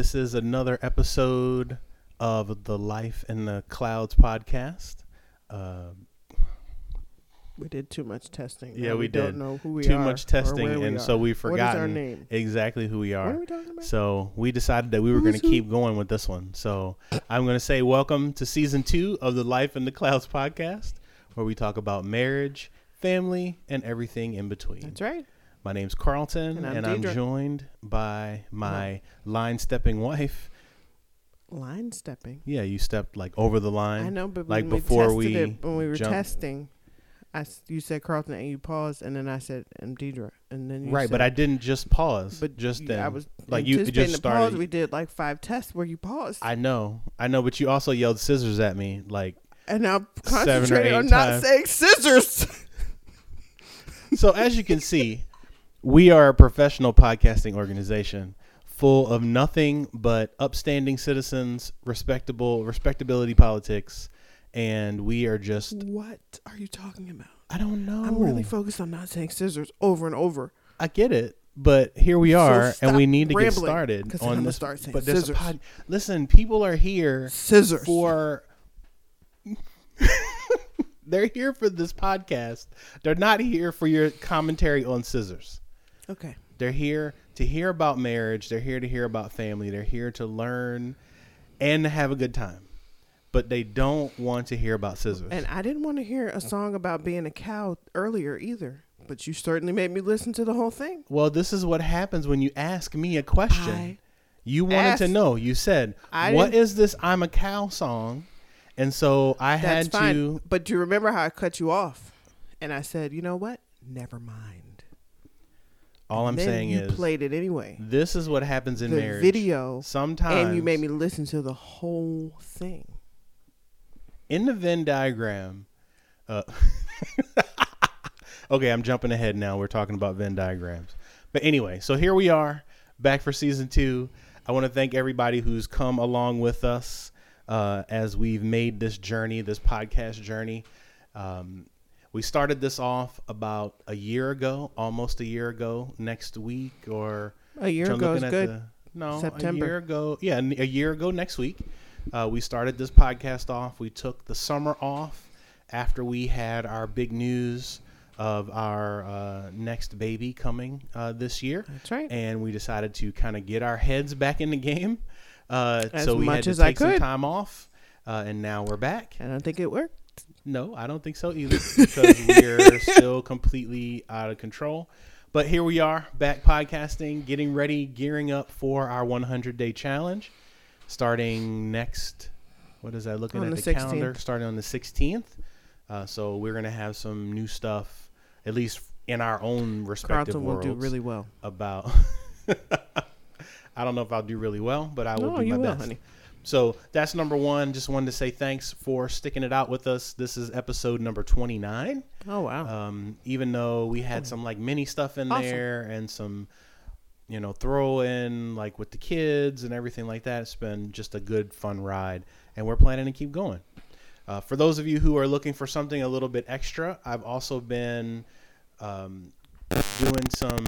This is another episode of the Life in the Clouds podcast. Uh, We did too much testing. Yeah, we don't did. know who we too are much testing, where we and so we've What is our forgotten name? exactly who we What are. are we talking about? So we decided that we were going to keep going with this one. So I'm going to say welcome to season two of the Life in the Clouds podcast, where we talk about marriage, family, and everything in between. That's right. My name's Carlton, And and I'm I'm, joined by my line stepping wife. Line stepping. Yeah, you stepped like over the line. I know, but like when we before we it, when we were jump- testing, I you said Carlton and you paused, and then I said I'm Deidre, and then you Right, said, but I didn't just pause. but just then. I was like you just the pause. started. We did like five tests where you paused, I know, I know, but you also yelled scissors at me. Like, and I'm concentrating on not times. saying scissors. so as you can see, we are a professional podcasting organization full of nothing but upstanding citizens, respectable, respectability politics, and we are just. what are you talking about? I don't know. I'm really focused on not saying scissors over and over. I get it, but here we are, and we need to get rambling, started 'cause then on I'ma this. start saying but there's a scissors. pod. Listen, people are here Scissors. for. They're here for this podcast. They're not here for your commentary on scissors. Okay. They're here to hear about marriage. They're here to hear about family. They're here to learn and to have a good time. But they don't want to hear about scissors. And I didn't want to hear a song about being a cow earlier either, but you certainly made me listen to the whole thing. well, this is what happens when you ask me a question. I You wanted to know. You said, I "What this? I'm a cow song," and so I That's had fine. to. But do you remember how I cut you off, and I said, you know what? Never mind. All I'm then saying you is, played it anyway. this is what happens in the marriage. video, Sometimes, and you made me listen to the whole thing. in the Venn diagram. Uh, okay, I'm jumping ahead now. We're talking about Venn diagrams. But anyway, so here we are back for season two. I want to thank everybody who's come along with us uh, as we've made this journey, this podcast journey. Um, we started this off about a year ago, almost a year ago, next week or A year ago is good. the- no, September. a year ago. Yeah, a year ago next week, uh, we started this podcast off. We took the summer off after we had our big news of our uh, next baby coming uh, this year, That's right. and we decided to kind of get our heads back in the game. Uh, As so we much had to as I take some could. time off, uh, and now we're back. And I don't think it worked. No, I don't think so either because we're still completely out of control. But here we are, back podcasting, getting ready, gearing up for our 100 day challenge, starting next. What is that? Looking On at the the, calendar, 16th. starting on the 16th. Uh, so we're gonna have some new stuff, at least in our own respective Carlton will do really well. about. I don't know if I'll do really well, but I will No, do you my will, best. honey. So that's number one. Just wanted to say thanks for sticking it out with us. This is episode number 29. Oh wow. Um, even though we had some like mini stuff in Awesome. there and some, you know, throw in like with the kids and everything like that, it's been just a good, fun ride. And we're planning to keep going. Uh, for those of you who are looking for something a little bit extra, I've also been um, doing some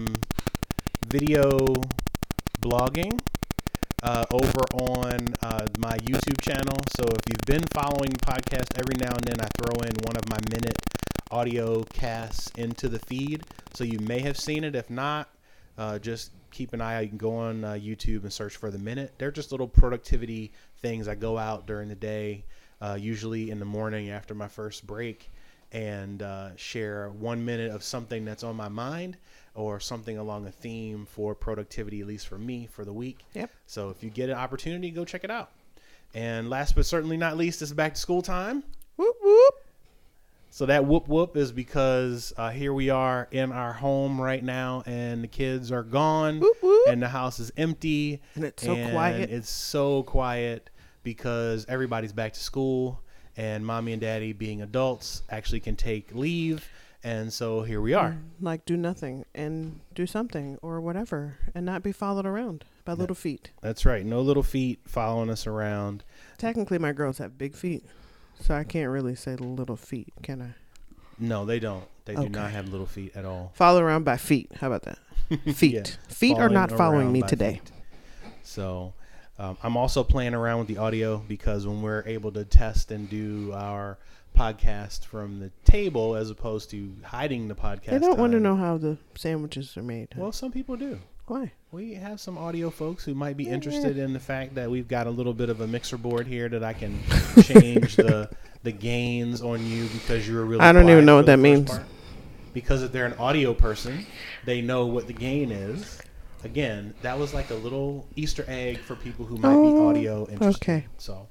video blogging uh, over on uh, my YouTube channel. So if you've been following podcast, every now and then I throw in one of my minute audio casts into the feed. So you may have seen it. If not, uh, just keep an eye out. You can go on uh, YouTube and search for the minute. They're just little productivity things. I go out during the day, uh, usually in the morning after my first break, and uh, share one minute of something that's on my mind or something along a theme for productivity, at least for me, for the week. Yep. So if you get an opportunity, go check it out. And last but certainly not least, it's back to school time. whoop whoop. So that whoop whoop is because uh, here we are in our home right now, and the kids are gone, Whoop, whoop. and the house is empty, And it's so and quiet. It's so quiet because everybody's back to school, and mommy and daddy, being adults, actually can take leave, and so here we are. Like do nothing and do something or whatever, and not be followed around by little feet. That's right. No little feet following us around. Technically, my girls have big feet, so I can't really say little feet, can I? No, they don't. They do not have little feet at all. Follow around by feet. How about that? Feet. Yeah, feet are not following me today. feet. So, Um, I'm also playing around with the audio because when we're able to test and do our podcast from the table as opposed to hiding the podcast, They don't want to know how the sandwiches are made. Well, some people do. Why? We have some audio folks who might be interested in the fact that we've got a little bit of a mixer board here that I can change the the gains on you because you were really. I don't quiet even know for what the that first means. part. Because if they're an audio person, they know what the gain is. Again, that was like a little Easter egg for people who might be Oh, audio interested. okay. So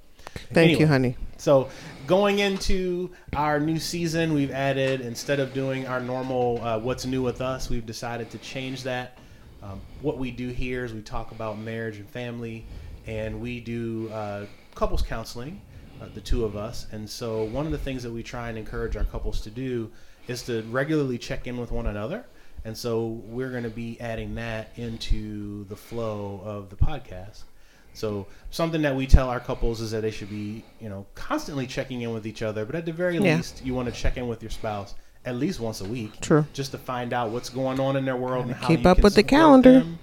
Thank Anyway. you, honey. so going into our new season, we've added instead of doing our normal uh, "What's New with Us," we've decided to change that. Um, what we do here is we talk about marriage and family, and we do uh, couples counseling, uh, the two of us. And so one of the things that we try and encourage our couples to do is to regularly check in with one another. And so we're going to be adding that into the flow of the podcast. So something that we tell our couples is that they should be, you know, constantly checking in with each other. But at the very Yeah. least, you want to check in with your spouse at least once a week, True. just to find out what's going on in their world and how keep you up with the calendar. them.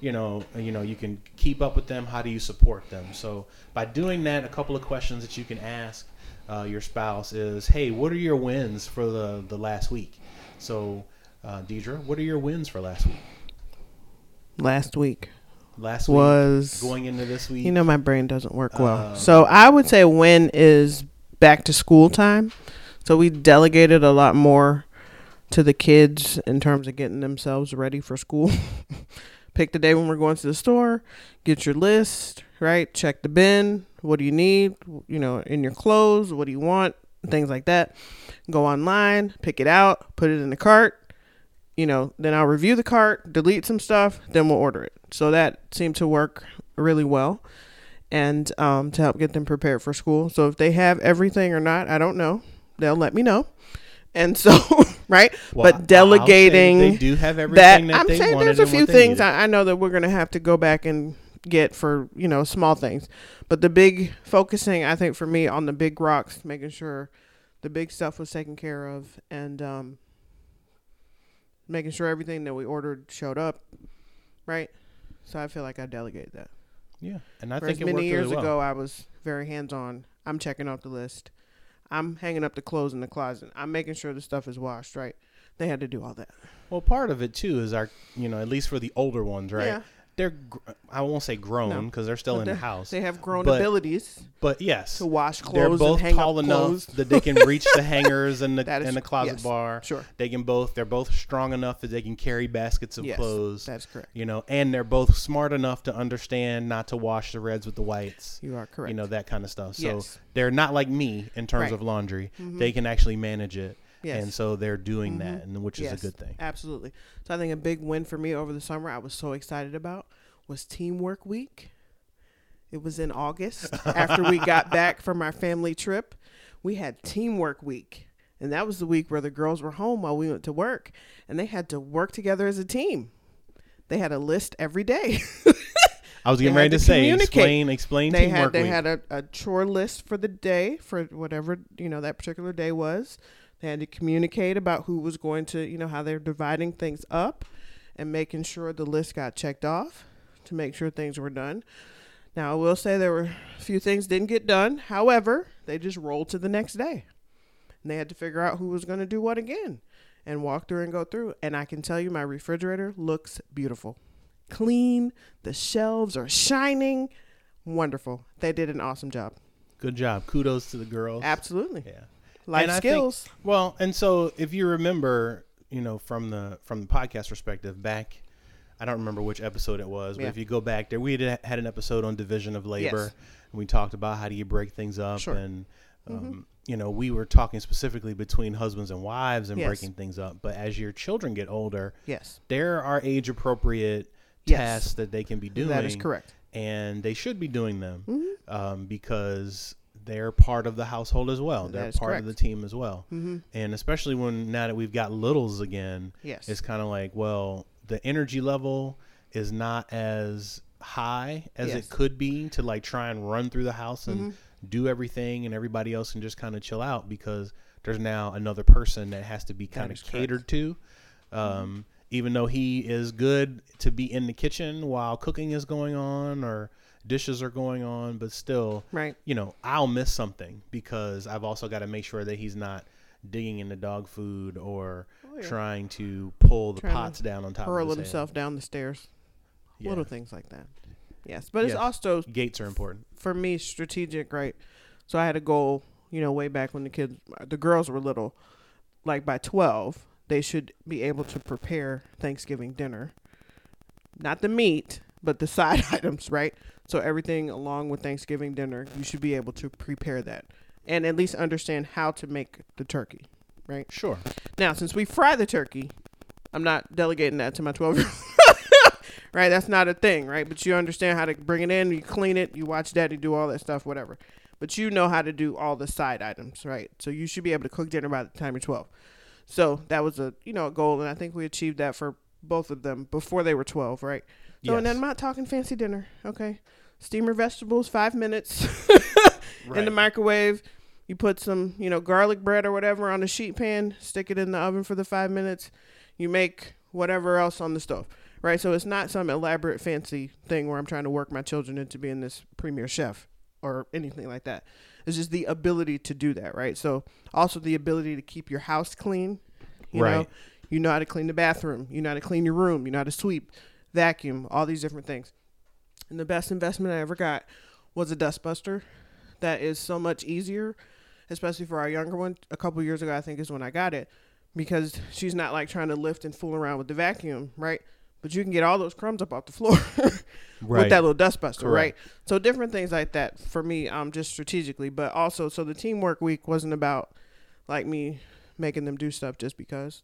You know, you know, you can keep up with them. How do you support them? So by doing that, a couple of questions that you can ask uh, your spouse is, "Hey, what are your wins for the the last week?" So, uh, Deidre, what are your wins for last week? Last week Last week, was going into this week. You know, my brain doesn't work well. Um, so I would say when is back to school time. So we delegated a lot more to the kids in terms of getting themselves ready for school. Pick the day when we're going to the store, get your list, right? Check the bin. What do you need? You know, in your clothes, what do you want? Things like that. Go online, pick it out, put it in the cart. You know, then I'll review the cart, delete some stuff, then we'll order it. So that seemed to work really well and um, to help get them prepared for school. So if they have everything or not, I don't know. They'll let me know. And so, right? Well, but delegating they do have everything that, I'm they saying there's a few things. I, I know that we're gonna have to go back and get for you know small things, but the big focusing I think for me on the big rocks, making sure the big stuff was taken care of, and um, making sure everything that we ordered showed up, right? So I feel like I delegated that. yeah, and I Whereas think many years really well. ago, I was very hands on. I'm checking off the list. I'm hanging up the clothes in the closet. I'm making sure the stuff is washed, right? They had to do all that. Well, part of it too is our, you know, at least for the older ones, right? Yeah. They're, I won't say grown No. because they're still in the house, They have grown But abilities but yes, to wash clothes. they're both and hang tall enough clothes. that they can reach the hangers and the and the closet yes. bar. Sure, They can both. They're both strong enough that they can carry baskets of Yes, clothes. that's correct. You know, and they're both smart enough to understand not to wash the reds with the whites. You are correct. You know that kind of stuff. So Yes. they're not like me in terms Right. of laundry. Mhm. They can actually manage it, yes. and so they're doing Mhm. that, and which is Yes, a good thing. Absolutely. So I think a big win for me over the summer I was so excited about was teamwork week. It was in August after we got back from our family trip. We had teamwork week. And that was the week where the girls were home while we went to work and they had to work together as a team. They had a list every day. I was getting ready to, to say, explain, explain they teamwork had they week. had a, a chore list for the day for whatever you know that particular day was they had to communicate about who was going to you know how they're dividing things up and making sure the list got checked off to make sure things were done. Now i will say there were a few things didn't get done. However they just rolled to the next day. And they had to figure out who was going to do what again and walk through and go through. And i can tell you my refrigerator looks beautiful. Clean the shelves are shining wonderful. They did an awesome job. Good job. Kudos to the girls. absolutely. Yeah. Life And I think- skills Well, and so if you remember, you know, from the from the podcast perspective, back, I don't remember which episode it was, but Yeah. if you go back there, we had had an episode on division of labor, Yes. and we talked about how do you break things up, Sure. and um, Mhm. you know, we were talking specifically between husbands and wives and Yes. breaking things up. But as your children get older, yes there are age appropriate Yes. tasks that they can be doing. that is correct and they should be doing them Mhm. um, because they're part of the household as well. They're part of the team as well. mm-hmm. And especially when now that we've got littles again, yes it's kind of like, well, the energy level is not as high as Yes. it could be to like try and run through the house and Mhm. do everything, and everybody else can just kind of chill out because there's now another person that has to be kind of is correct. catered to. Um, Even though he is good to be in the kitchen while cooking is going on or dishes are going on, but still, Right. you know, I'll miss something because I've also got to make sure that he's not digging into dog food or Oh, yeah. trying to pull the Trying pots down on top Hurl of himself down the stairs. head. Little things like that. Yes, but it's Yes. also Gates are important. for me strategic, right? So I had a goal, you know, way back when the kids, the girls were little, like by 12, they should be able to prepare Thanksgiving dinner. Not the meat, but the side items, right? So everything along with Thanksgiving dinner, you should be able to prepare that and at least understand how to make the turkey, right? Sure. Now, since we fry the turkey, I'm not delegating that to my 12 year old. right? That's not a thing, right? But you understand how to bring it in, you clean it, you watch daddy do all that stuff, whatever. But you know how to do all the side items, right? So you should be able to cook dinner by the time you're 12. So that was a, you know, a goal and I think we achieved that for both of them before they were 12, right? So yes. and then I'm not talking fancy dinner, okay? Steamer vegetables, 5 minutes in the microwave. You put some, you know, garlic bread or whatever on a sheet pan, stick it in the oven for the five minutes. You make whatever else on the stove, right? So it's not some elaborate, fancy thing where I'm trying to work my children into being this premier chef or anything like that. It's just the ability to do that, right? So also the ability to keep your house clean. You know, Right. you know how to clean the bathroom. You know how to clean your room. You know how to sweep, vacuum, all these different things. And the best investment I ever got was a dustbuster. That is so much easier, especially for our younger one. A couple years ago, I think is when I got it, because she's not like trying to lift and fool around with the vacuum, right? But you can get all those crumbs up off the floor Right. with that little dustbuster, right? So different things like that for me, um, just strategically, but also so the teamwork week wasn't about like me making them do stuff just because.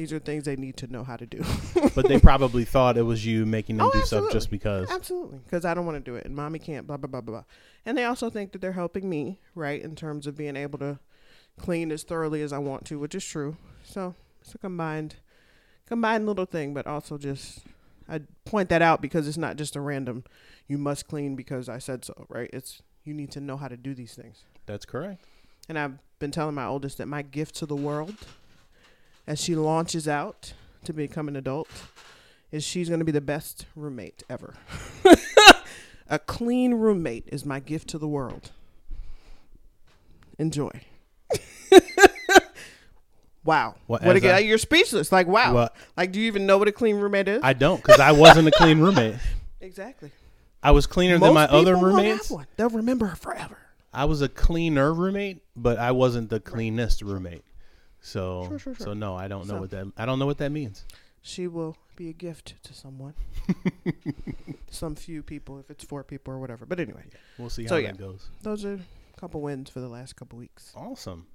These are things they need to know how to do. but they probably thought it was you making them Oh, do stuff just because. Absolutely, because I don't want to do it, and mommy can't. Blah blah blah blah blah. And they also think that they're helping me, right, in terms of being able to clean as thoroughly as I want to, which is true. So it's a combined, combined little thing, but also just I point that out because it's not just a random. You must clean because I said so, right? It's you need to know how to do these things. That's correct. And I've been telling my oldest that my gift to the world, as she launches out to become an adult, is she's going to be the best roommate ever. a clean roommate is my gift to the world. Enjoy. wow. Well, what again? I- You're speechless. Like, wow. Well, like, do you even know what a clean roommate is? I don't because I wasn't a clean roommate. exactly. I was cleaner than my other roommates. They'll remember her forever. I was a cleaner roommate, but I wasn't the cleanest roommate. So, Sure, sure, sure. so no, I don't know So- what that. I don't know what that means. she will be a gift to someone. Some few people, if it's four people or whatever. But anyway, We'll see how yeah. that goes. those are a couple wins for the last couple weeks. Awesome.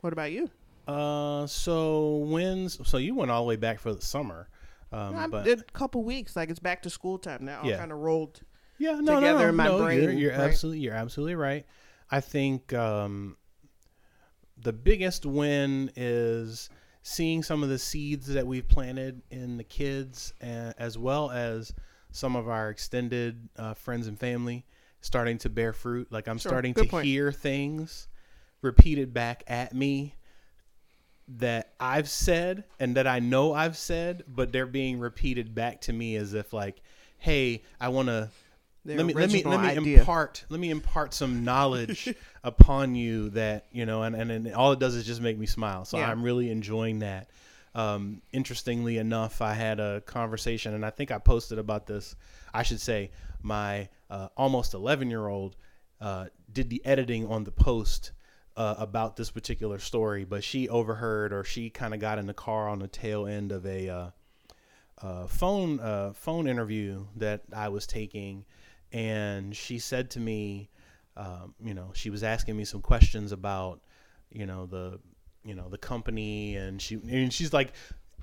What about you? Uh, so wins so you went all the way back for the summer, um, I but did a couple weeks. Like it's back to school time now. Yeah. kind of rolled. yeah, no, no, together no, in my no, You're, brain, you're right? absolutely, you're absolutely right. I think um, the biggest win is seeing some of the seeds that we've planted in the kids, as well as some of our extended uh, friends and family starting to bear fruit. Like I'm Sure, starting to point. hear things repeated back at me that I've said and that I know I've said, but they're being repeated back to me as if like, "Hey, I want to let me let me let me idea. impart let me impart some knowledge upon you that you know and, and and all it does is just make me smile so Yeah. i'm really enjoying that um, interestingly enough i had a conversation and i think i posted about this i should say my uh, almost 11 year old uh, did the editing on the post uh, about this particular story but she overheard or she kind of got in the car on the tail end of a uh, uh, phone uh, phone interview that I was taking, and she said to me, um, you know, she was asking me some questions about, you know, the, you know, the company, and she and she's like,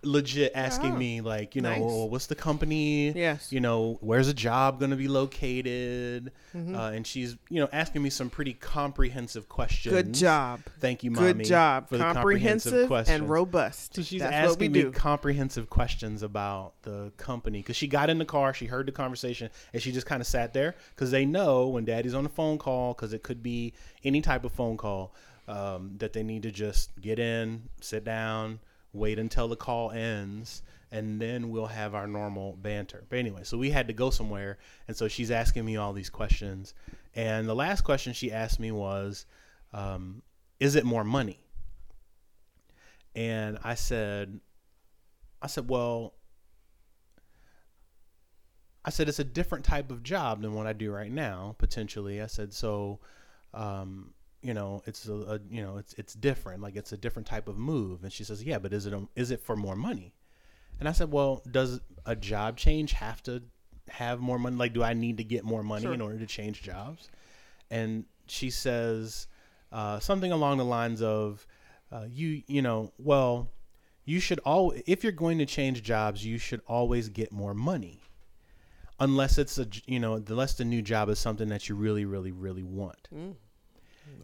legit asking Oh, me like, you know, nice. "Oh, what's the company? Yes. You know, where's a job going to be located? Mm-hmm. Uh, and she's, you know, asking me some pretty comprehensive questions. Good job. Thank you, mommy Good job. for the Comprehensive questions. and robust. So she's That's asking me comprehensive questions about the company because she got in the car, she heard the conversation, and she just kind of sat there because they know when daddy's on a phone call, because it could be any type of phone call, um, that they need to just get in, sit down, wait until the call ends, and then we'll have our normal banter. But anyway, so we had to go somewhere, and so she's asking me all these questions. And the last question she asked me was, um, "Is it more money?" And I said, "I said, well." I said it's a different type of job than what I do right now, potentially. I said so, um, you know, it's a, a, you know, it's it's different. Like it's a different type of move. And she says, yeah, but is it a, is it for more money? And I said, well, does a job change have to have more money? Like, do I need to get more money Sure. in order to change jobs? And she says uh, something along the lines of, uh, you you know, well, you should all if you're going to change jobs, you should always get more money, unless it's a you know, unless the new job is something that you really, really, really want.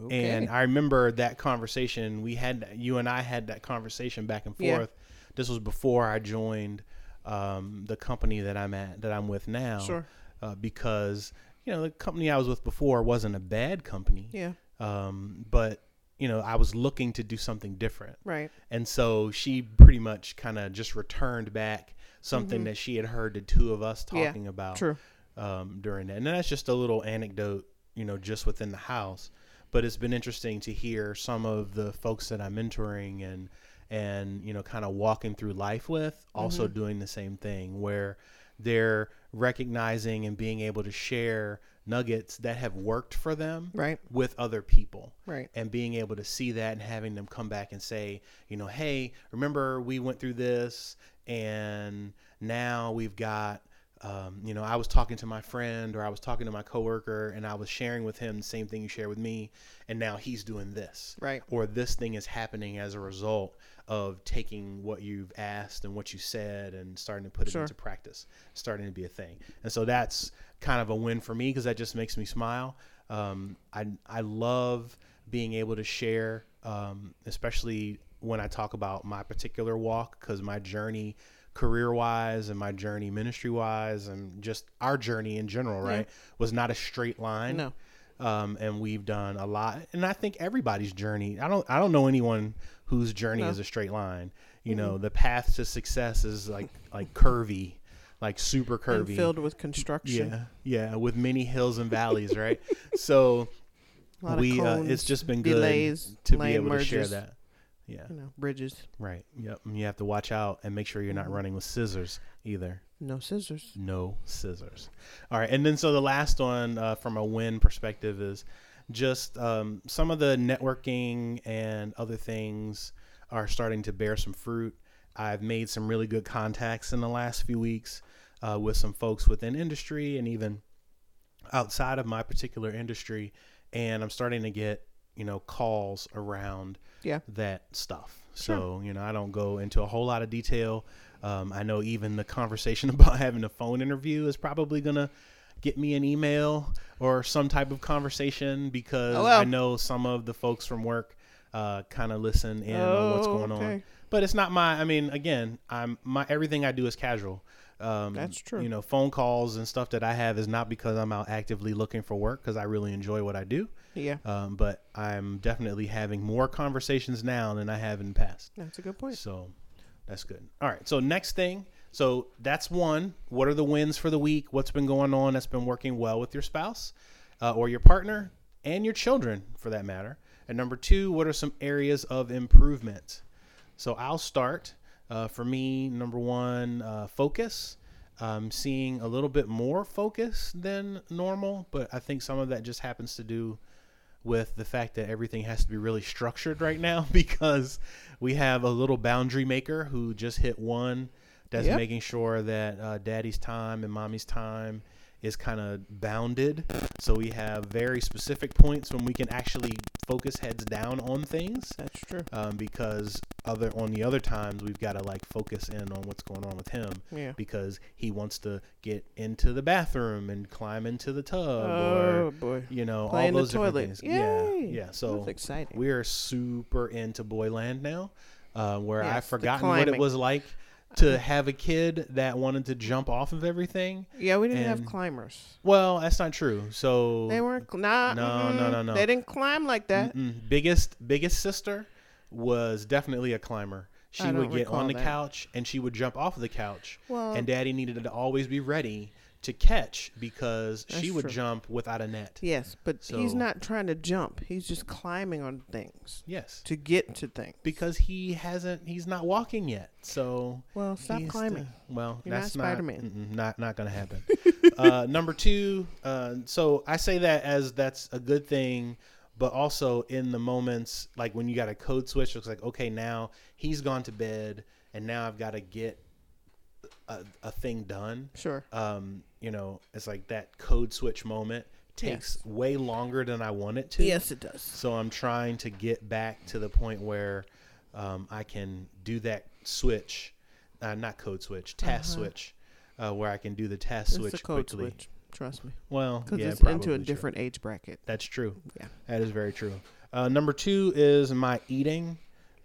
Okay. And I remember that conversation we had. You and I had that conversation back and Yeah. forth. This was before I joined um, the company that I'm at, that I'm with now. Sure. Uh, because you know the company I was with before wasn't a bad company. yeah. Um, but you know I was looking to do something different, Right. and so she pretty much kind of just returned back something that she had heard the two of us Mm-hmm. Yeah, talking about True. um, during that. And that's just a little anecdote, you know, just within the house. But it's been interesting to hear some of the folks that I'm mentoring and and you know kind of walking through life with also mm-hmm. doing the same thing where they're recognizing and being able to share nuggets that have worked for them Right. with other people Right. and being able to see that and having them come back and say, you know, hey, remember we went through this and now we've got, um, you know, I was talking to my friend or I was talking to my coworker and I was sharing with him the same thing you share with me, and now he's doing this, Right. or this thing is happening as a result of taking what you've asked and what you said and starting to put it Sure. into practice, starting to be a thing. And so that's kind of a win for me because that just makes me smile. Um, I I love being able to share, um, especially when I talk about my particular walk, because my journey, career wise, and my journey ministry wise, and just our journey in general, right, was not a straight line No. um, and we've done a lot. And I think everybody's journey. I don't. I don't know anyone whose journey No. is a straight line. You know, the path to success is like like curvy, like super And curvy. filled with construction. yeah, yeah, with many hills and valleys, right? so we, uh, it's just been good delays, to be able to share that. Yeah, You know, bridges. right. Yep. And you have to watch out and make sure you're not Mhm. running with scissors either. No scissors. no scissors. All right, and then so the last one uh, from a win perspective is just um, some of the networking and other things are starting to bear some fruit. I've made some really good contacts in the last few weeks uh, with some folks within industry and even outside of my particular industry, and I'm starting to get you know calls around Yeah. that stuff. So you know I don't go into a whole lot of detail. Um, I know even the conversation about having a phone interview is probably gonna get me an email or some type of conversation because Oh, well. I know some of the folks from work uh, kind of listen in on what's Oh, going on. But it's not my. I mean, again, I'm my everything I do is casual. Um, That's true. You know, phone calls and stuff that I have is not because I'm out actively looking for work because I really enjoy what I do. Yeah. Um, but I'm definitely having more conversations now than I have in the past. That's a good point. So that's good. All right. So next thing. So that's one. What are the wins for the week? What's been going on that's been working well with your spouse uh, or your partner and your children for that matter? And number two, what are some areas of improvement? So I'll start. Uh, for me, number one, uh, focus. I'm seeing a little bit more focus than normal, but I think some of that just happens to do with the fact that everything has to be really structured right now because we have a little boundary maker who just hit one that's Yep. making sure that uh, daddy's time and mommy's time is kind of bounded. So we have very specific points when we can actually focus heads down on things That's true. um, because other on the other times we've got to like focus in on what's going on with him Yeah. because he wants to get into the bathroom and climb into the tub Oh or boy. you know Play all those different toilet. things. Yay. Yeah, yeah. So That's exciting. we are super into Boyland now, uh, where I've forgotten what it was like to have a kid that wanted to jump off of everything. yeah, we didn't have climbers. Well, that's not true. So They weren't. Nah, No, mm-mm. no, no, no. They didn't climb like that. Mm-mm. biggest biggest sister was definitely a climber. she would get on the that. couch and she would jump off of the couch, Well, and Daddy needed to always be ready to catch because she would true. jump without a net. yes, but he's not trying to jump. He's just climbing on things Yes, to get to things. because he hasn't. He's not walking yet. So Well, stop climbing. well, You're not that's Spider-Man. mm-mm, Not not gonna happen. uh, number two. Uh, so I say that as that's a good thing, but also in the moments like when you got a code switch, it's like okay, now he's gone to bed, and now I've got to get a, a thing done. Sure. Um, you know, it's like that code switch moment takes way longer than I want it to. Yes, it does. So I'm trying to get back to the point where um, I can do that switch, uh, not code switch, task Uh-huh. switch, uh, where I can do the task It's switch a code quickly. switch. Trust me, Well, because yeah, it's into a true. different age bracket. That's true. Yeah. That is very true. Uh, number two is my eating.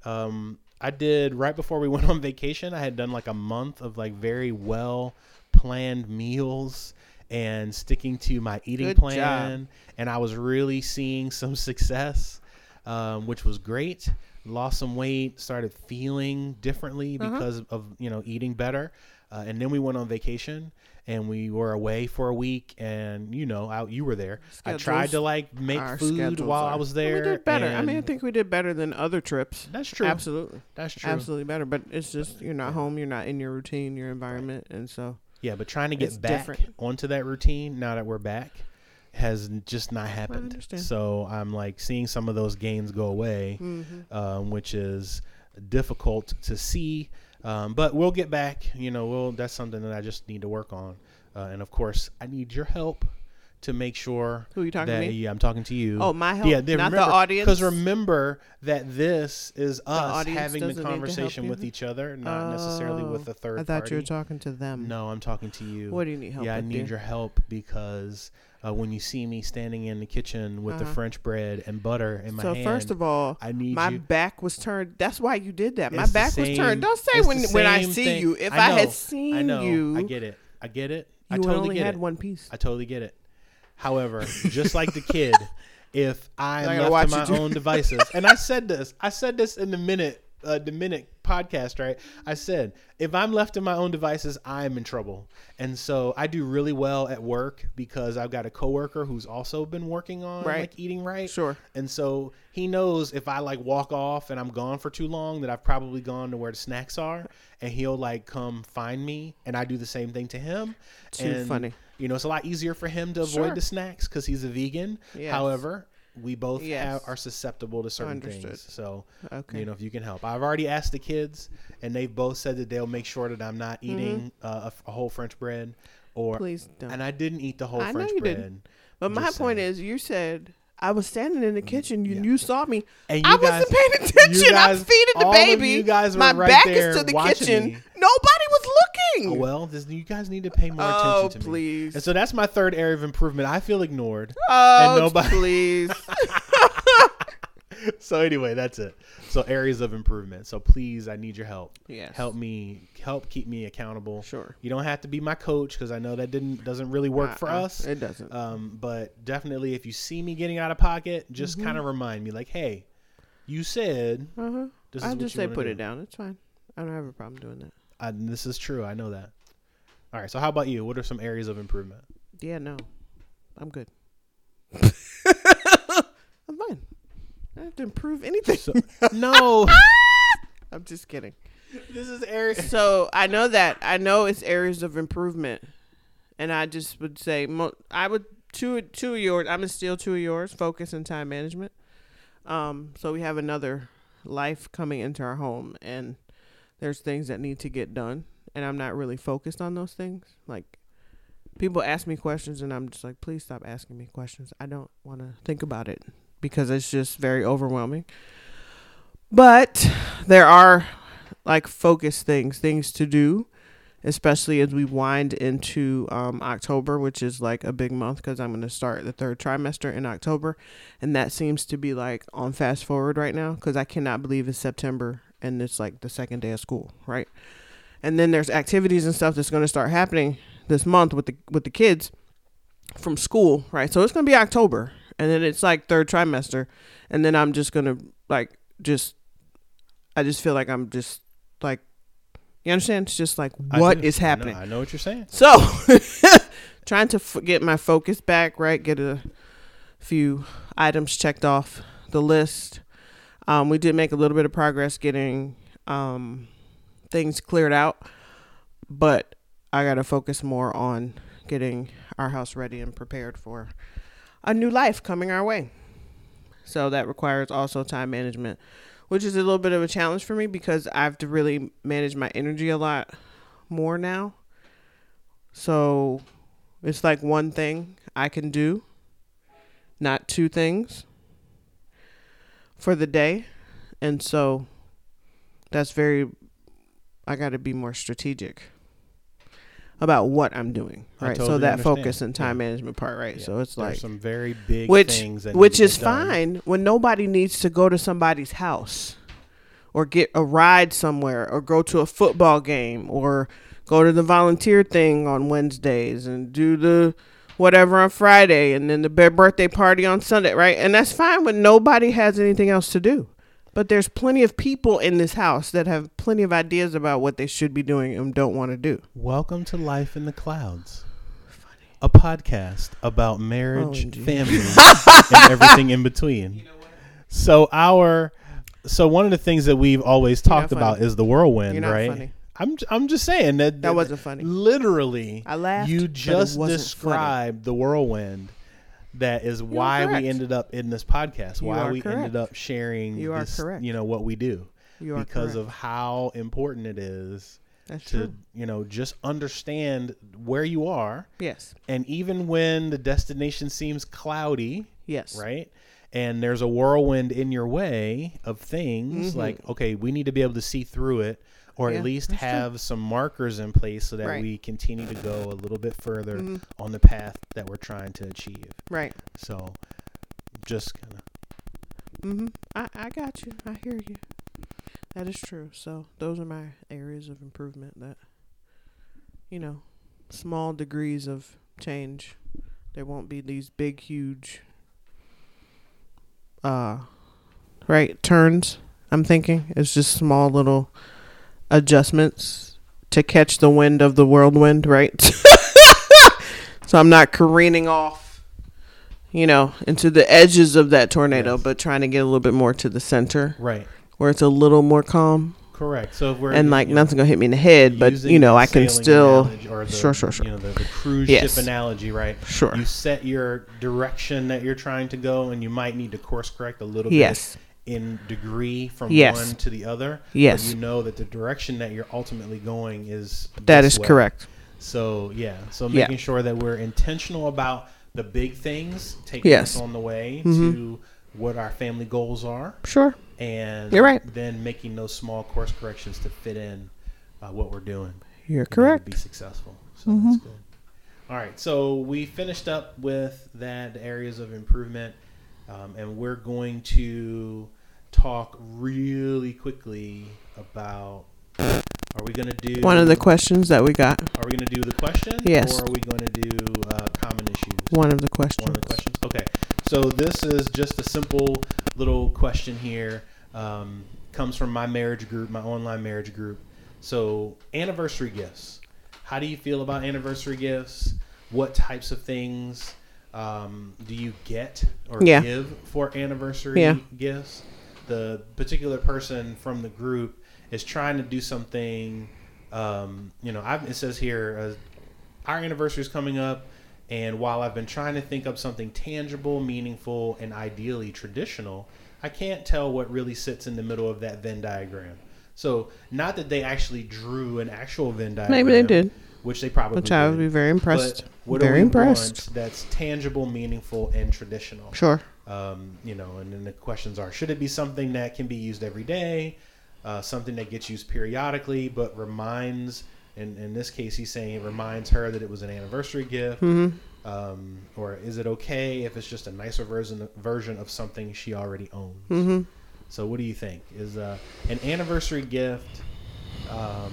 Um, I did right before we went on vacation. I had done like a month of like very well planned meals and sticking to my eating Good plan, and I was really seeing some success, um, which was great. Lost some weight, started feeling differently Uh-huh. because of you know eating better, uh, and then we went on vacation and we were away for a week, and you know I, you were there. I tried to like make food schedules while I was there. We did better. I mean, I think we did better than other trips. that's true. Absolutely, That's true. absolutely better. But it's just you're not Yeah. home. You're not in your routine, your environment, and so Yeah, but trying to get back different. onto that routine now that we're back has just not happened. So I'm like seeing some of those gains go away, mhm. um, which is difficult to see. Um, but we'll get back. You know, we'll that's something that I just need to work on. Uh, and of course, I need your help to make sure who are you talking that to me? yeah, I'm talking to you. Oh, my help, yeah, they not remember, the audience. Because remember that this is us having the doesn't need to help conversation with each other, not necessarily with Oh, a third I thought party. you were talking to them. No, I'm talking to you. What do you need help yeah, I need dear? your help because uh, when you see me standing in the kitchen with the Uh-huh. French bread and butter in my hand. so first of all, I need my you. back was turned. That's why you did that. My It's the back was turned. Don't say when when I see thing. you. If I I, had seen I know. you, I get it. I get it. I you totally only had it. one piece. I totally get it. However, just like the kid, if I I'm gotta left to my do- own devices, and I said this, I said this in the minute, uh, the minute podcast, right? I said if I'm left to my own devices, I'm in trouble, and so I do really well at work because I've got a coworker who's also been working on Right. like eating right, Sure. and so he knows if I like walk off and I'm gone for too long that I've probably gone to where the snacks are, and he'll like come find me, and I do the same thing to him. Too and, funny. You know, it's a lot easier for him to avoid Sure. the snacks because he's a vegan. Yes. However, we both Yes. have, are susceptible to certain Understood. things. So, Okay. you know, if you can help, I've already asked the kids, and they've both said that they'll make sure that I'm not Mm-hmm. eating a, a f- a, whole French bread, or Please don't. and I didn't eat the whole I know French you bread. didn't. but my point saying. is, you said I was standing in the kitchen. You Yeah. you saw me. And you I guys, wasn't paying attention. guys- I'm feeding the baby. you guys were my right back is to the kitchen. me. Oh, well, this, you guys need to pay more Oh, attention to me. please. And so that's my third area of improvement. I feel ignored. oh, nobody- please. so anyway, that's it. So areas of improvement. So please, I need your help. Yes. Help me. Help keep me accountable. Sure. You don't have to be my coach because I know that didn't doesn't really work for Uh-uh, us. It doesn't. Um, but definitely, if you see me getting out of pocket, just Mm-hmm. kind of remind me, like, hey, you said Uh huh. this is I what just say put do. it down. It's fine. I don't have a problem doing that. I, this is true. I know that. All right. So how about you? What are some areas of improvement? Yeah, no, I'm good. I'm fine. I don't have to improve anything. So, no, I'm just kidding. this is areas. So I know that I know it's areas of improvement, and I just would say mo- I would two two of yours. I'm gonna steal two of yours. Focus and time management. Um, so we have another life coming into our home, and there's things that need to get done, and I'm not really focused on those things. Like people ask me questions, and I'm just like, please stop asking me questions. I don't want to think about it because it's just very overwhelming. But there are like focus things, things to do, especially as we wind into um, October, which is like a big month because I'm going to start the third trimester in October. And that seems to be like on fast forward right now because I cannot believe it's September and it's like the second day of school, right? And then there's activities and stuff that's going to start happening this month with the with the kids from school, right? So it's going to be October and then it's like third trimester and then I'm just going to like just I just feel like I'm just like you understand? It's just like what is what do. I know- happening. I know, what you're saying. So, trying to f- get my focus back, right? Get a few items checked off the list. Um, we did make a little bit of progress getting um, things cleared out, but I got to focus more on getting our house ready and prepared for a new life coming our way. So that requires also time management, which is a little bit of a challenge for me because I have to really manage my energy a lot more now. So it's like one thing I can do, not two things for the day. And so that's very, I got to be more strategic about what I'm doing. Right. so that understand. focus and time Yeah. management part, right? Yeah. So it's There's like, some very big which things that which is fine when nobody needs to go to somebody's house or get a ride somewhere or go to a football game or go to the volunteer thing on Wednesdays and do the whatever on Friday and then the birthday party on Sunday, right? And that's fine when nobody has anything else to do. But there's plenty of people in this house that have plenty of ideas about what they should be doing and don't want to do. Welcome to Life in the Clouds, a podcast about marriage, oh, OMG. family, and everything in between. So our, so one of the things that we've always talked about is the whirlwind, right? funny. I'm I'm just saying that That wasn't funny. Literally, I laughed, You just wasn't funny. described the whirlwind. That is why we ended up in this podcast. You Why we correct. ended up sharing. You are this, correct. You know what we do You are because correct. of how important it is That's to true. you know just understand where you are Yes. and even when the destination seems cloudy Yes. right and there's a whirlwind in your way of things Mhm. like okay we need to be able to see through it or Yeah, at least that's true. have some markers in place so that Right. we continue to go a little bit further Mhm. on the path that we're trying to achieve Right. so just kind of Mm-hmm. I, I got you. I hear you. That is true. So those are my areas of improvement that, you know, small degrees of change. There won't be these big, huge, uh, right turns. I'm thinking it's just small little adjustments to catch the wind of the whirlwind, right? so I'm not careening off, you know, into the edges of that tornado, Yes. but trying to get a little bit more to the center right where it's a little more calm correct so if we're and like nothing's gonna hit me in the head, but you know, I can still. or the, Sure, sure, sure. You know, the, the cruise Yes. ship analogy, right? Sure. You set your direction that you're trying to go, and you might need to course correct a little Yes. bit in degree from Yes. one to the other. Yes. You know that the direction that you're ultimately going is That is way. correct. So yeah, so Yeah. making sure that we're intentional about the big things, taking Yes. us on the way Mhm. to what our family goals are, Sure. And You're right. then making those small course corrections to fit in uh, what we're doing You're correct. Be successful. So Mhm. that's good. All right, so we finished up with that areas of improvement, um, and we're going to talk really quickly about. Are we going to do One of the questions that we got. Are we going to do the question? Yes. Or are we going to do uh, common issues? One of the questions. One of the questions. Okay, so this is just a simple little question here. Um, comes from my marriage group, my online marriage group. So anniversary gifts. How do you feel about anniversary gifts? What types of things um, do you get or Yeah. give for anniversary Yeah. gifts? The particular person from the group is trying to do something. Um, you know, I've, it says here, uh, our anniversary is coming up, and while I've been trying to think of something tangible, meaningful, and ideally traditional, I can't tell what really sits in the middle of that Venn diagram. So, not that they actually drew an actual Venn diagram. Maybe they did, Which they probably which I would did. be very impressed. But what Very impressed. want that's tangible, meaningful, and traditional? Sure. Um, you know, and then the questions are: Should it be something that can be used every day, uh, something that gets used periodically, but reminds? In, in this case, he's saying it reminds her that it was an anniversary gift. hmm Um, or is it okay if it's just a nicer version version of something she already owns? hmm So, what do you think? Is uh, an anniversary gift? Um,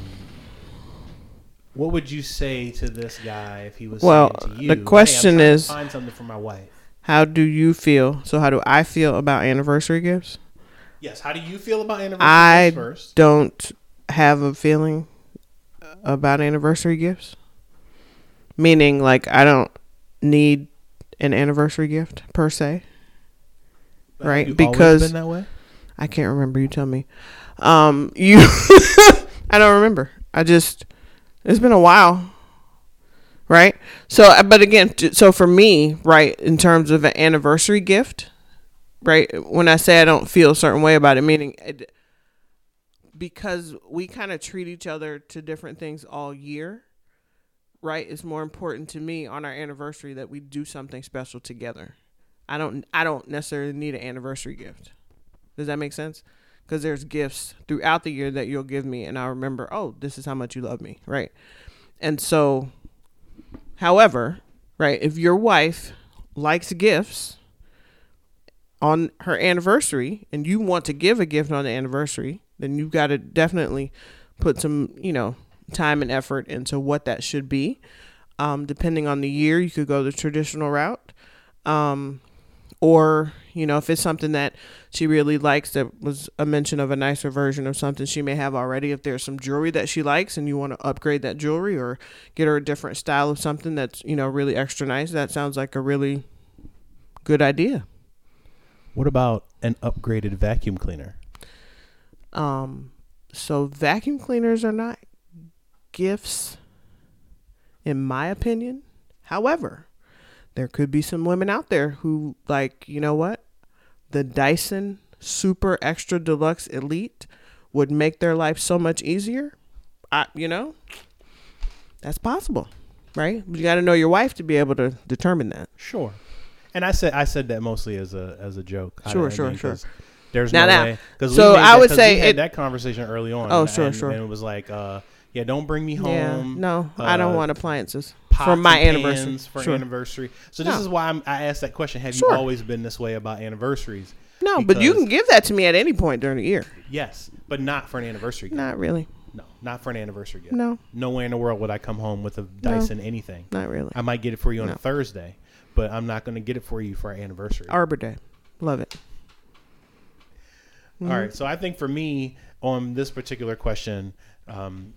what would you say to this guy if he was Well, you? the "Hey, question to is- find something for my wife. How do you feel? So, how do I feel about anniversary gifts? Yes. How do you feel about anniversary I gifts first? Don't have a feeling about anniversary gifts. Meaning, like, I don't need an anniversary gift per se. Right, you because- been that way. I can't remember. You tell me. Um, you. I don't remember. I just. It's been a while. Right. So, uh, but again, so for me, right, in terms of an anniversary gift, right, when I say I don't feel a certain way about it, meaning it, because we kind of treat each other to different things all year, right? It's more important to me on our anniversary that we do something special together. I don't. I don't necessarily need an anniversary gift. Does that make sense? Because there's gifts throughout the year that you'll give me, and I'll remember, oh, this is how much you love me, right? And so, however, right, if your wife likes gifts on her anniversary and you want to give a gift on the anniversary, then you've got to definitely put some, you know, time and effort into what that should be. Um, depending on the year, you could go the traditional route. Um, or you know if it's something that she really likes that was a mention of a nicer version of something she may have already if there's some jewelry that she likes and you want to upgrade that jewelry or get her a different style of something that's you know really extra nice that sounds like a really good idea What about an upgraded vacuum cleaner? um so vacuum cleaners are not gifts in my opinion however there could be some women out there who like you know what the dyson super extra deluxe elite would make their life so much easier I, you know that's possible right you got to know your wife to be able to determine that Sure. And I said I said that mostly as a as a joke. Sure, sure, mean, sure. There's Now, no now, way. we so I would say we had it- that conversation early on. Oh, sure, and- sure. And it was like, uh, yeah, don't bring me home. yeah no i don't uh, want appliances for my anniversary for Sure. anniversary. So this No. is why I'm, I asked that question. Have Sure. you always been this way about anniversaries? no but you can give that to me at any point during the year Yes, but not for an anniversary gift. not really No, not for an anniversary gift. no No way in the world would I come home with a Dyson anything. not really I might get it for you on No. a Thursday, but I'm not going to get it for you for our anniversary. arbor day love it All right. So I think for me on this particular question, um,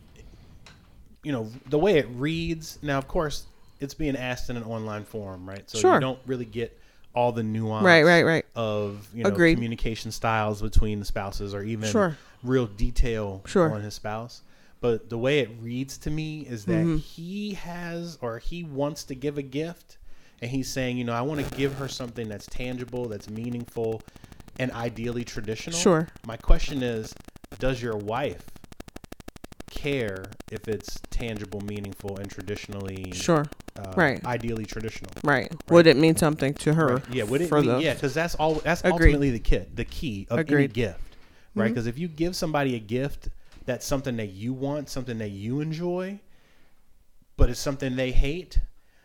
you know, the way it reads now, of course, it's being asked in an online forum, right? So Sure. you don't really get all the nuance right right right of you know Agreed. communication styles between the spouses or even Sure. real detail Sure. on his spouse. But the way it reads to me is that Mm-hmm. he has or he wants to give a gift and he's saying, you know, I want to give her something that's tangible, that's meaningful, and ideally traditional. Sure. My question is, does your wife care if it's tangible, meaningful, and traditionally sure uh, Right. ideally traditional? right would it mean something to her Right. Yeah, would it the yeah, because that's all. That's Agreed. ultimately the kit, the key of any gift, right? Mhm. Because if you give somebody a gift that's something that you want, something that you enjoy, but it's something they hate,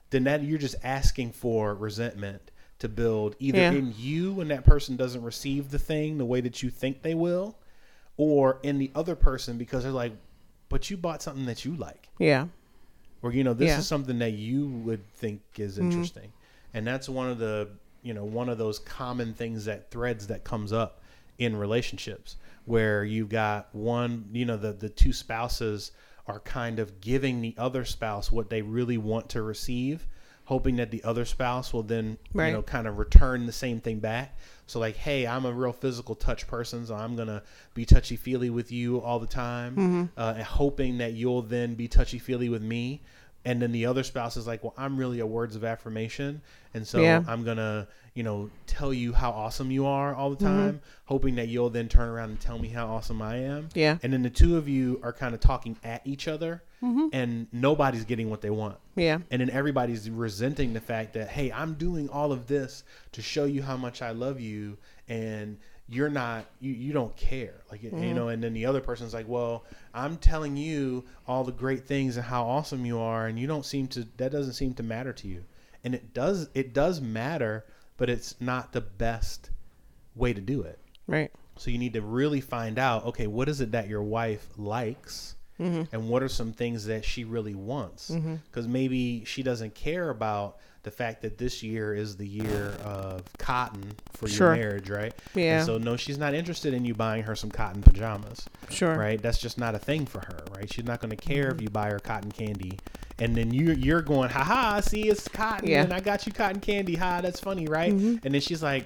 then that you're just asking for resentment to build either Yeah. in you when that person doesn't receive the thing the way that you think they will, or in the other person because they're like, but you bought something that you like yeah or you know this Yeah. is something that you would think is Mhm. interesting and that's one of the you know one of those common things that threads that comes up in relationships where you've got one you know the the two spouses are kind of giving the other spouse what they really want to receive hoping that the other spouse will then Right. you know kind of return the same thing back so like hey i'm a real physical touch person so i'm gonna be touchy feely with you all the time Mm-hmm. uh, and hoping that you'll then be touchy feely with me and then the other spouse is like well i'm really a words of affirmation and so Yeah. i'm gonna you know tell you how awesome you are all the Mm-hmm. time hoping that you'll then turn around and tell me how awesome i am yeah and then the two of you are kind of talking at each other Mm-hmm. and nobody's getting what they want yeah and then everybody's resenting the fact that hey i'm doing all of this to show you how much i love you and you're not you, you don't care. Like you Mm-hmm. know and then the other person's like well i'm telling you all the great things and how awesome you are and you don't seem to that doesn't seem to matter to you. And it does it does matter but it's not the best way to do it. Right. So you need to really find out okay what is it that your wife likes and what are some things that she really wants? Because maybe she doesn't care about the fact that this year is the year of cotton for Sure. your marriage, right? Yeah. And so no, she's not interested in you buying her some cotton pajamas, Sure. right? That's just not a thing for her, right? She's not going to care Mm-hmm. if you buy her cotton candy, and then you you're going, ha ha, see it's cotton, Yeah. Mm-hmm. and I got you cotton candy, ha, that's funny, right? And then she's like,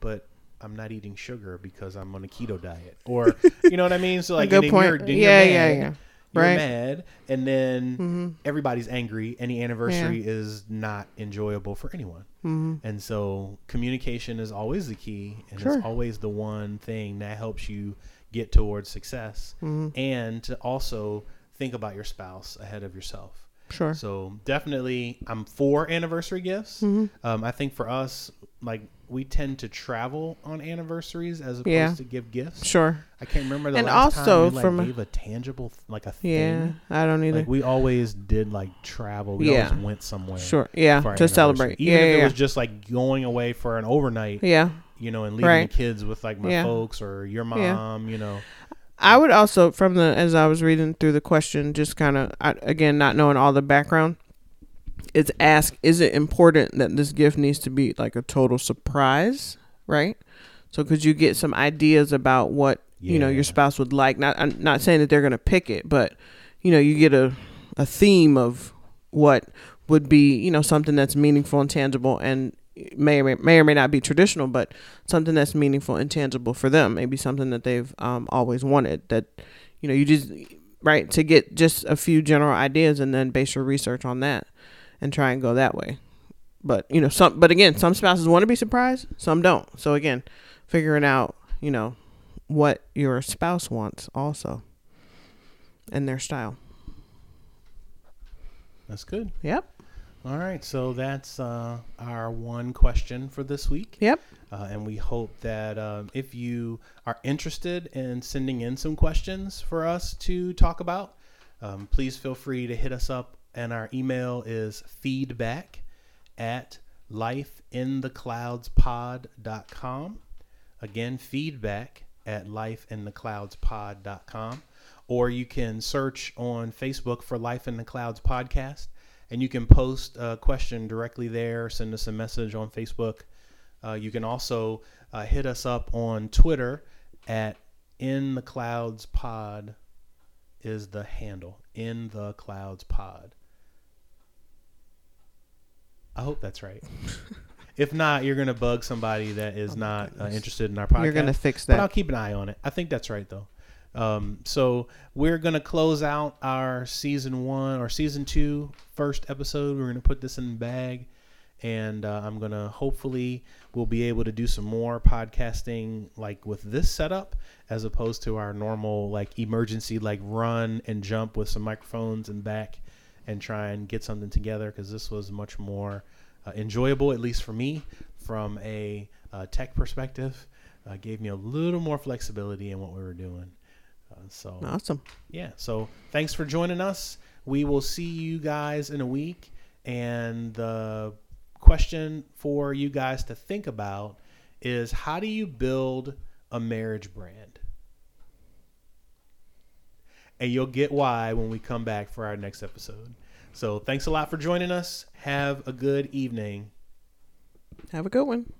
but. I'm not eating sugar because I'm on a keto diet, or you know what I mean. So like, Good point. Yeah, you're yeah, yeah. You're Right. mad, and then Mm-hmm. everybody's angry, Any anniversary is not enjoyable for anyone. Mm-hmm. And so communication is always the key, and Sure. it's always the one thing that helps you get towards success, Mm-hmm. and to also think about your spouse ahead of yourself. Sure. So definitely, I'm for anniversary gifts. Mm-hmm. Um, I think for us, like we tend to travel on anniversaries as opposed Yeah. to give gifts. Sure. I can't remember the And last also time we like, from a- gave a tangible, like a thing. Yeah. I don't either. Like we always did like travel. We Yeah. always went somewhere. sure. Yeah. To celebrate. Even Yeah. if Yeah. it was just like going away for an overnight, yeah. you know, and leaving Right. the kids with like my folks or your mom, you know. I would also, from the as I was reading through the question, just kind of again not knowing all the background, is ask: Is it important that this gift needs to be like a total surprise, right? So could you get some ideas about what you know your spouse would like? Not I'm not saying that they're gonna pick it, but you know you get a a theme of what would be you know something that's meaningful and tangible and may or may, may or may not be traditional, but something that's meaningful and tangible for them. Maybe something that they've um, always wanted. That you know, you just right to get just a few general ideas and then base your research on that and try and go that way. But you know, some but again, some spouses want to be surprised, some don't. So again, figuring out you know what your spouse wants also and their style. That's good. Yep. All right, so that's uh, our one question for this week. Yep. Uh, and we hope that um, if you are interested in sending in some questions for us to talk about, um, please feel free to hit us up. And our email is feedback at lifeinthecloudspod.com. Again, feedback at lifeinthecloudspod.com. Or you can search on Facebook for Life in the Clouds Podcast and you can post a question directly there, send us a message on Facebook. Uh, you can also uh, hit us up on Twitter at In the Clouds Pod is the handle. In the Clouds Pod. I hope that's right. if not, you're gonna bug somebody that is Oh not uh, interested in our podcast. You're gonna fix But I'll keep an eye on it. I think that's right though. Um, so we're gonna close out our season one or season two first episode. We're gonna put this in the bag, and uh, I'm gonna hopefully we'll be able to do some more podcasting like with this setup as opposed to our normal like emergency like run and jump with some microphones and back and try and get something together because this was much more uh, enjoyable at least for me from a uh, tech perspective. Uh, gave me a little more flexibility in what we were doing. Uh, so Awesome. yeah so thanks for joining us. We will see you guys in a week. And the question for you guys to think about is how do you build a marriage brand and you'll get why when we come back for our next episode. So thanks a lot for joining us. Have a good evening. Have a good one.